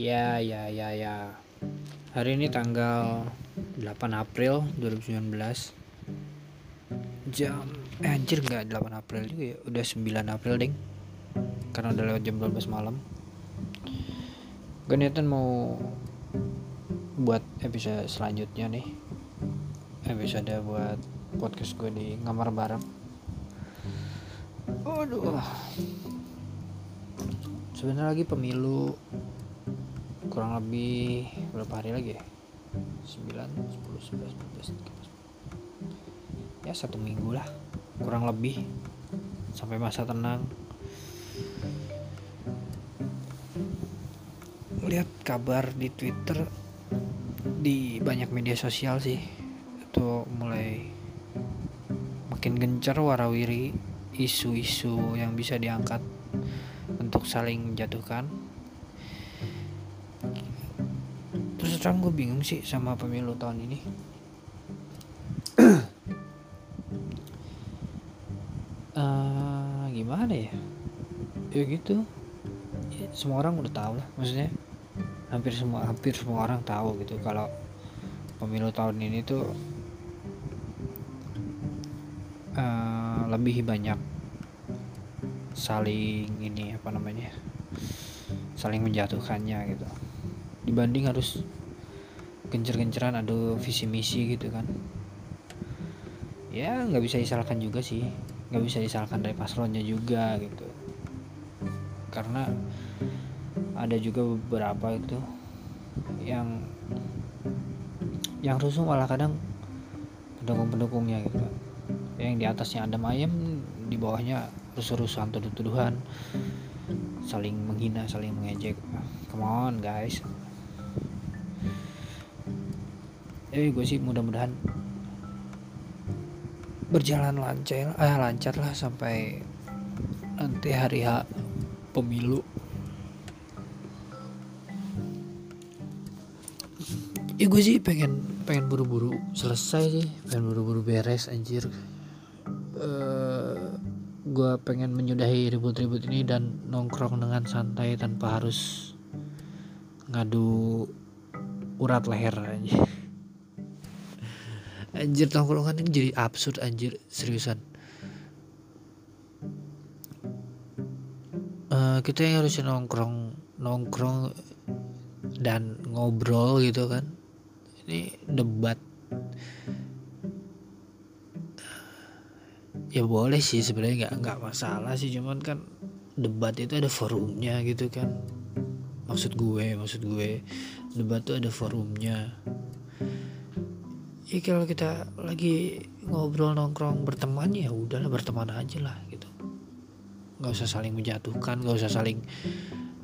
Ya, ya, ya, ya. Hari ini tanggal 8 April 2019. Jam eh anjir enggak 8 April juga ya. Udah 9 April, Ding. Karena udah lewat jam 12 malam. Gue niatan mau buat episode selanjutnya nih. Episode buat podcast gue di kamar bareng. Aduh. Sebenarnya lagi pemilu kurang lebih berapa hari lagi ya? 9, 10, 11, 12, 13 ya satu minggu lah kurang lebih. Sampai masa tenang. Lihat kabar di Twitter di banyak media sosial sih. Itu mulai makin gencar warawiri isu-isu yang bisa diangkat untuk saling menjatuhkan terang gue bingung sih sama pemilu tahun ini. Uh, gimana ya? Ya gitu. Ya, semua orang udah tahu lah maksudnya. Hampir semua hampir semua orang tahu gitu kalau pemilu tahun ini tuh uh, lebih banyak saling ini apa namanya saling menjatuhkannya gitu. Dibanding harus gencer-genceran adu visi misi gitu kan. Ya nggak bisa disalahkan juga sih. Nggak bisa disalahkan dari paslonnya juga gitu. Karena ada juga beberapa itu yang yang rusuh malah kadang pendukung-pendukungnya gitu. Yang di atasnya ada ayam di bawahnya rusuh-rusuhan tuduh-tuduhan. Saling menghina saling mengejek. Come on guys eh gue sih mudah-mudahan berjalan lancar eh lancar lah sampai nanti hari H pemilu. Ya gue sih pengen pengen buru-buru selesai sih pengen buru-buru beres anjir. Uh, gue pengen menyudahi ribut-ribut ini dan nongkrong dengan santai tanpa harus ngadu urat leher aja anjir tongkrongan ini jadi absurd anjir. Seriusan. Uh, kita yang harusnya nongkrong nongkrong dan ngobrol gitu kan. Ini debat. Ya boleh sih sebenarnya nggak nggak masalah sih. Cuman kan debat itu ada forumnya gitu kan. Maksud gue maksud gue debat tuh ada forumnya ya kalau kita lagi ngobrol nongkrong berteman ya udahlah berteman aja lah gitu. Nggak usah saling menjatuhkan nggak usah saling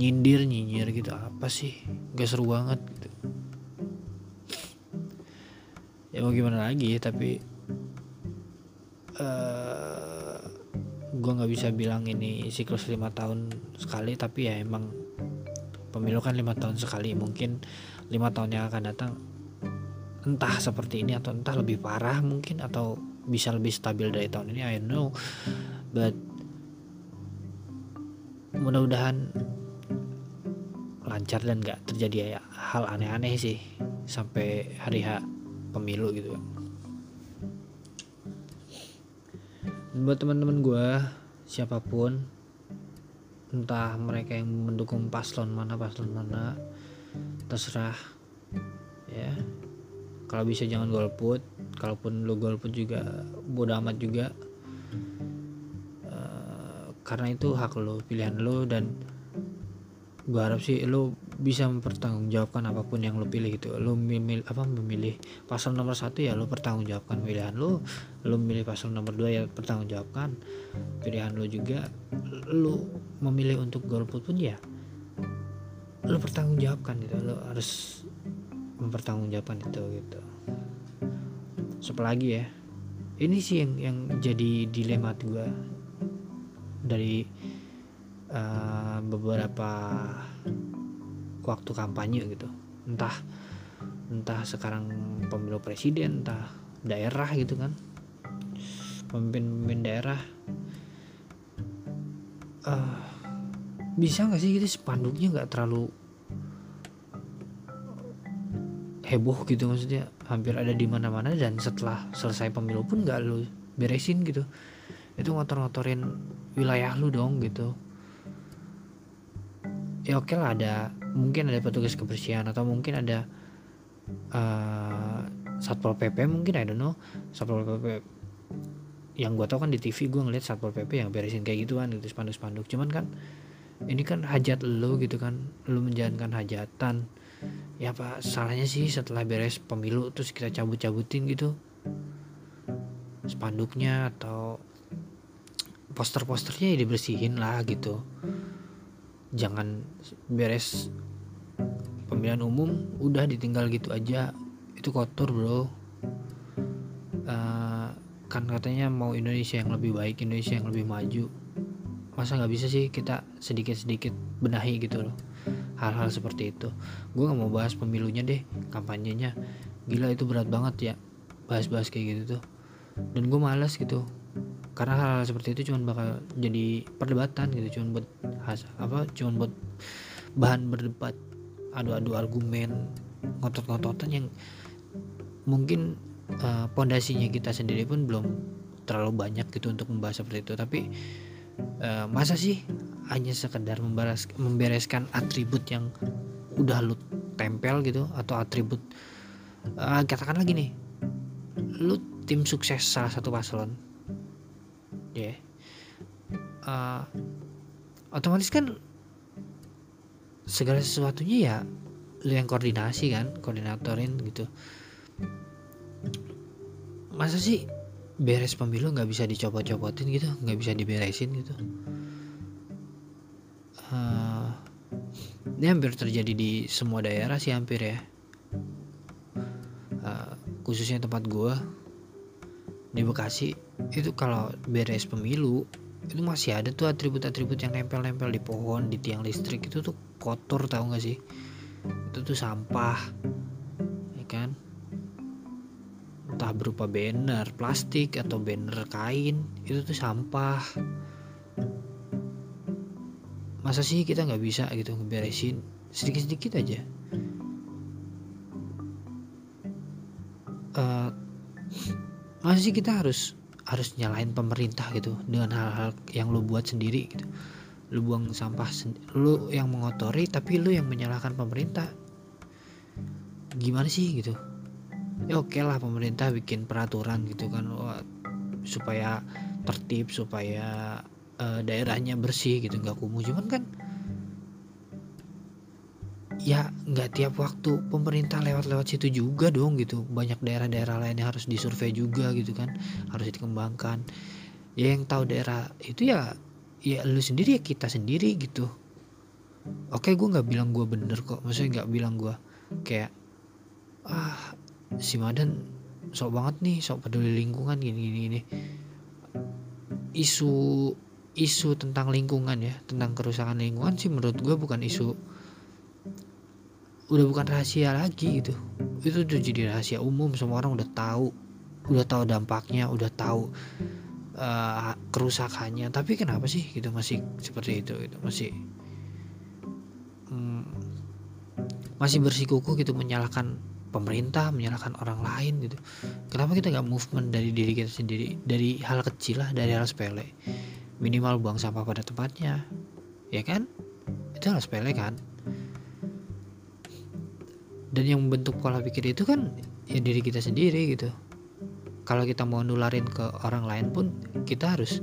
nyindir nyinyir gitu. Apa sih? Nggak seru banget gitu. Ya mau gimana lagi tapi uh, eh, gue nggak bisa bilang ini siklus lima tahun sekali tapi ya emang pemilu kan lima tahun sekali. Mungkin lima tahun yang akan datang entah seperti ini atau entah lebih parah mungkin atau bisa lebih stabil dari tahun ini I don't know. But mudah-mudahan lancar dan gak terjadi hal aneh-aneh sih sampai hari H pemilu gitu. Dan buat teman-teman gue siapa pun entah mereka yang mendukung paslon mana paslon mana terserah ya kalau bisa jangan golput. Kalaupun lu golput juga bodo amat juga. Uh, karena itu hak lo pilihan lo dan gue harap sih lo bisa mempertanggungjawabkan apa pun yang lo pilih gitu. Lo memilih apa memilih pasal nomor satu ya lo pertanggungjawabkan pilihan lo lo memilih pasal nomor dua ya pertanggungjawabkan pilihan lo juga. Lo memilih untuk golput pun ya lo pertanggungjawabkan gitu. Lo harus mempertanggungjawabkan itu gitu. Siapa lagi ya ini sih yang yang jadi dilema gue dari uh, beberapa waktu kampanye gitu. Entah entah sekarang pemilu presiden entah daerah gitu kan. Pemimpin-pemimpin daerah uh, bisa nggak sih gitu spanduknya nggak terlalu heboh gitu maksudnya hampir ada di mana-mana dan setelah selesai pemilu pun nggak lu beresin gitu. Itu ngotor-ngotorin wilayah lu dong gitu. Ya oke lah ada mungkin ada petugas kebersihan atau mungkin ada uh, satpol pp mungkin I don't know. Satpol pp yang gue tau kan di TV gue ngeliat satpol pp yang beresin kayak gituan gitu spanduk-spanduk. Cuman kan ini kan hajat lo gitu kan lo menjalankan hajatan ya apa salahnya sih setelah beres pemilu terus kita cabut-cabutin gitu. Spanduknya atau poster-posternya ya dibersihin lah gitu. Jangan beres pemilihan umum udah ditinggal gitu aja. Itu kotor bro. Uh, kan katanya mau Indonesia yang lebih baik Indonesia yang lebih maju. Masa nggak bisa sih kita sedikit-sedikit benahi gitu loh hal-hal seperti itu. Gue nggak mau bahas pemilunya deh kampanyenya. Gila itu berat banget ya bahas-bahas kayak gitu tuh. Dan gue malas gitu karena hal-hal seperti itu cuma bakal jadi perdebatan gitu cuma buat has apa cuma buat bahan berdebat adu-adu argumen ngotot-ngototan yang mungkin pondasinya uh, kita sendiri pun belum terlalu banyak gitu untuk membahas seperti itu. Tapi uh, masa sih hanya sekedar memberes, membereskan atribut yang udah lu tempel gitu atau atribut uh, katakan lagi nih lu tim sukses salah satu paslon ya yeah. uh, otomatis kan segala sesuatunya ya lu yang koordinasi kan koordinatorin gitu masa sih beres pemilu nggak bisa dicopot-copotin gitu nggak bisa diberesin gitu. Uh, ini hampir terjadi di semua daerah sih hampir ya. Uh, khususnya tempat gue di Bekasi itu kalau beres pemilu itu masih ada tuh atribut-atribut yang nempel-nempel di pohon di tiang listrik itu tuh kotor tau gak sih? Itu tuh sampah berupa banner plastik atau banner kain itu tuh sampah. Masa sih kita nggak bisa gitu ngeberesin? Sedikit-sedikit aja. Uh, masa sih kita harus harus nyalain pemerintah gitu dengan hal-hal yang lo buat sendiri gitu. Lu buang sampah lu yang mengotori tapi lu yang menyalahkan pemerintah. Gimana sih gitu ya oke okay lah pemerintah bikin peraturan gitu kan supaya tertib supaya uh, daerahnya bersih gitu nggak kumuh. Cuman kan ya nggak tiap waktu pemerintah lewat-lewat situ juga dong gitu. Banyak daerah-daerah lainnya harus disurvei juga gitu kan harus dikembangkan. Ya yang tahu daerah itu ya ya lu sendiri ya kita sendiri gitu. Oke gue nggak bilang gue bener kok. Maksudnya nggak bilang gue kayak ah si Madan sok banget nih sok peduli lingkungan gini gini gini. Isu isu tentang lingkungan ya tentang kerusakan lingkungan sih menurut gue bukan isu udah bukan rahasia lagi gitu. Itu udah jadi rahasia umum semua orang udah tahu udah tahu dampaknya udah tahu uh, kerusakannya. Tapi kenapa sih gitu masih seperti itu gitu masih hmm, masih bersikuku gitu menyalahkan pemerintah menyalahkan orang lain gitu. Kenapa kita nggak movement dari diri kita sendiri? Dari hal kecil lah dari hal sepele. Minimal buang sampah pada tempatnya. Ya kan? Itu hal sepele kan? Dan yang membentuk pola pikir itu kan ya diri kita sendiri gitu. Kalau kita mau nularin ke orang lain pun kita harus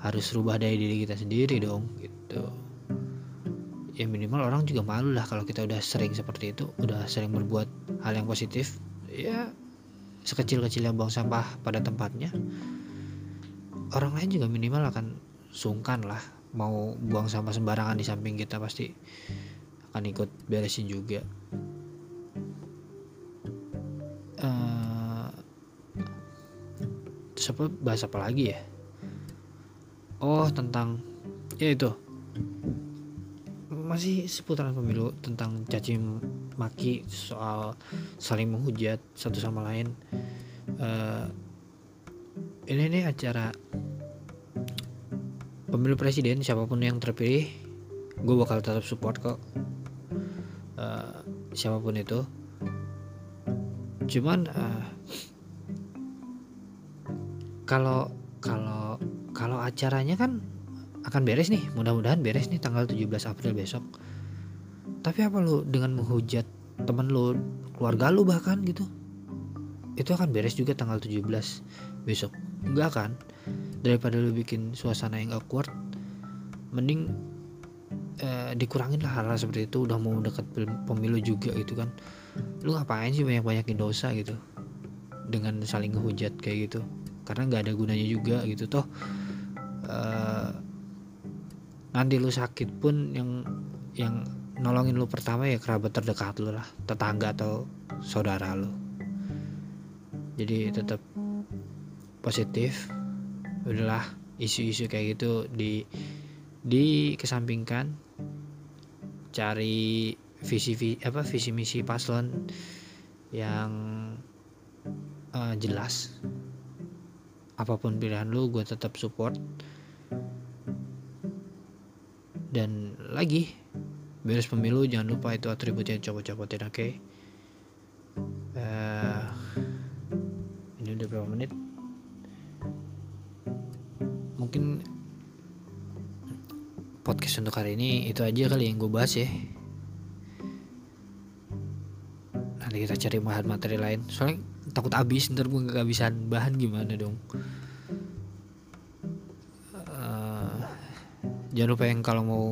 harus rubah dari diri kita sendiri dong gitu. Ya minimal orang juga malu lah kalau kita udah sering seperti itu udah sering berbuat hal yang positif ya sekecil-kecilnya buang sampah pada tempatnya. Orang lain juga minimal akan sungkan lah. Mau buang sampah sembarangan di samping kita pasti akan ikut beresin juga. Uh, terus apa bahas apa lagi ya? Oh tentang ya itu. Masih seputaran pemilu tentang caci maki soal saling menghujat satu sama lain. Uh, ini nih acara pemilu presiden siapa pun yang terpilih gue bakal tetap support kok. Uh, siapa pun itu. Cuman uh, kalau kalau kalau acaranya kan akan beres nih mudah-mudahan beres nih tanggal 17 April besok tapi apa lu dengan menghujat temen lu keluarga lu bahkan gitu? Itu akan beres juga tanggal 17 besok. Enggak kan daripada lu bikin suasana yang awkward mending eh, dikurangin lah hal-hal seperti itu. Udah mau deket pemilu juga gitu kan. Lu ngapain sih banyak-banyakin dosa gitu? Dengan saling ngehujat kayak gitu. Karena nggak ada gunanya juga gitu. Toh uh, nanti lu sakit pun yang yang nolongin lu pertama ya kerabat terdekat lu lah tetangga atau saudara lu. Jadi tetap positif. Udahlah isu-isu kayak gitu di di kesampingkan cari visi, visi apa visi misi paslon yang uh, jelas. Apa pun pilihan lu gue tetap support. Dan lagi beres pemilu jangan lupa itu atribut yang copot-copotin oke? Okay? uh, eh, ini udah berapa menit? Mungkin podcast untuk hari ini itu aja kali yang gue bahas ya. Nanti kita cari bahan materi lain. Soalnya takut habis ntar gue gak kehabisan bahan gimana dong? Uh, jangan lupa yang kalau mau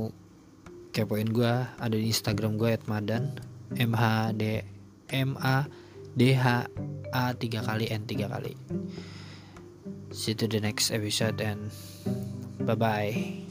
kepoin gue ada di Instagram gue @madan m h d m a d h a tiga kali n tiga kali. See you to the next episode and bye bye